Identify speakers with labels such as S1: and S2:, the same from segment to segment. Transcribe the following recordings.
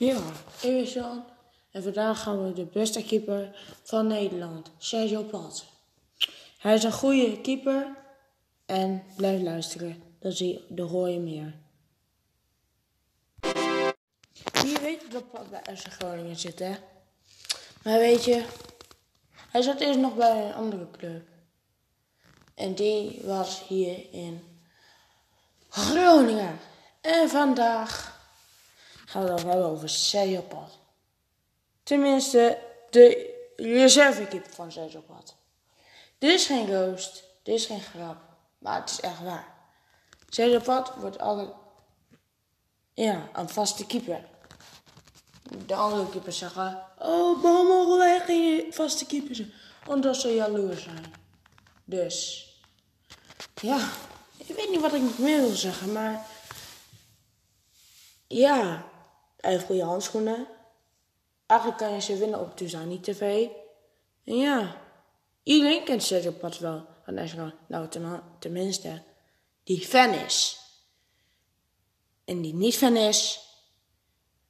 S1: Ja, ik ben Sean en vandaag gaan we de beste keeper van Nederland, Sergio Pat. Hij is een goede keeper en blijf luisteren, dan, zie, dan hoor je meer. Wie weet dat Pat bij FC Groningen zit, hè? Maar weet je, hij zat eerst nog bij een andere club. En die was hier in Groningen. En vandaag gaan we het hebben over Pat. Tenminste, de reservekeeper van Pat. Dit is geen roast, dit is geen grap, maar het is echt waar. Pat wordt altijd ja, een vaste keeper. De andere keepers zeggen, oh, waarom mogen wij geen vaste keeper zijn? Omdat ze jaloers zijn. Dus, ja, ik weet niet wat ik meer wil zeggen, maar ja, heeft goede handschoenen. Eigenlijk kan je ze winnen op Tuzani TV. En ja, iedereen kent Sergio Pat wel. Van. Nou, ten, tenminste, die fan is. En die niet fan is,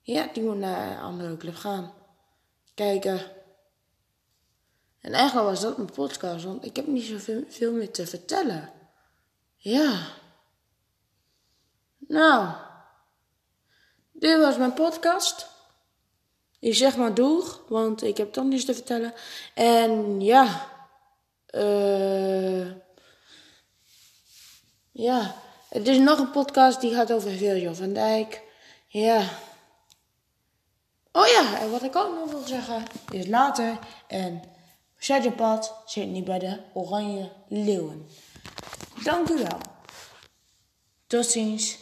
S1: ja, die moet naar een andere club gaan. Kijken. En eigenlijk was dat mijn podcast, want ik heb niet zoveel veel meer te vertellen. Ja. Nou. Dit was mijn podcast. Ik zeg maar doeg, want ik heb toch niets te vertellen. En ja. Uh, ja. Het is nog een podcast die gaat over Virgil van Dijk. Ja. Oh ja, en wat ik ook nog wil zeggen is later. En Sergio Pat zit niet bij de Oranje Leeuwen. Dank u wel. Tot ziens.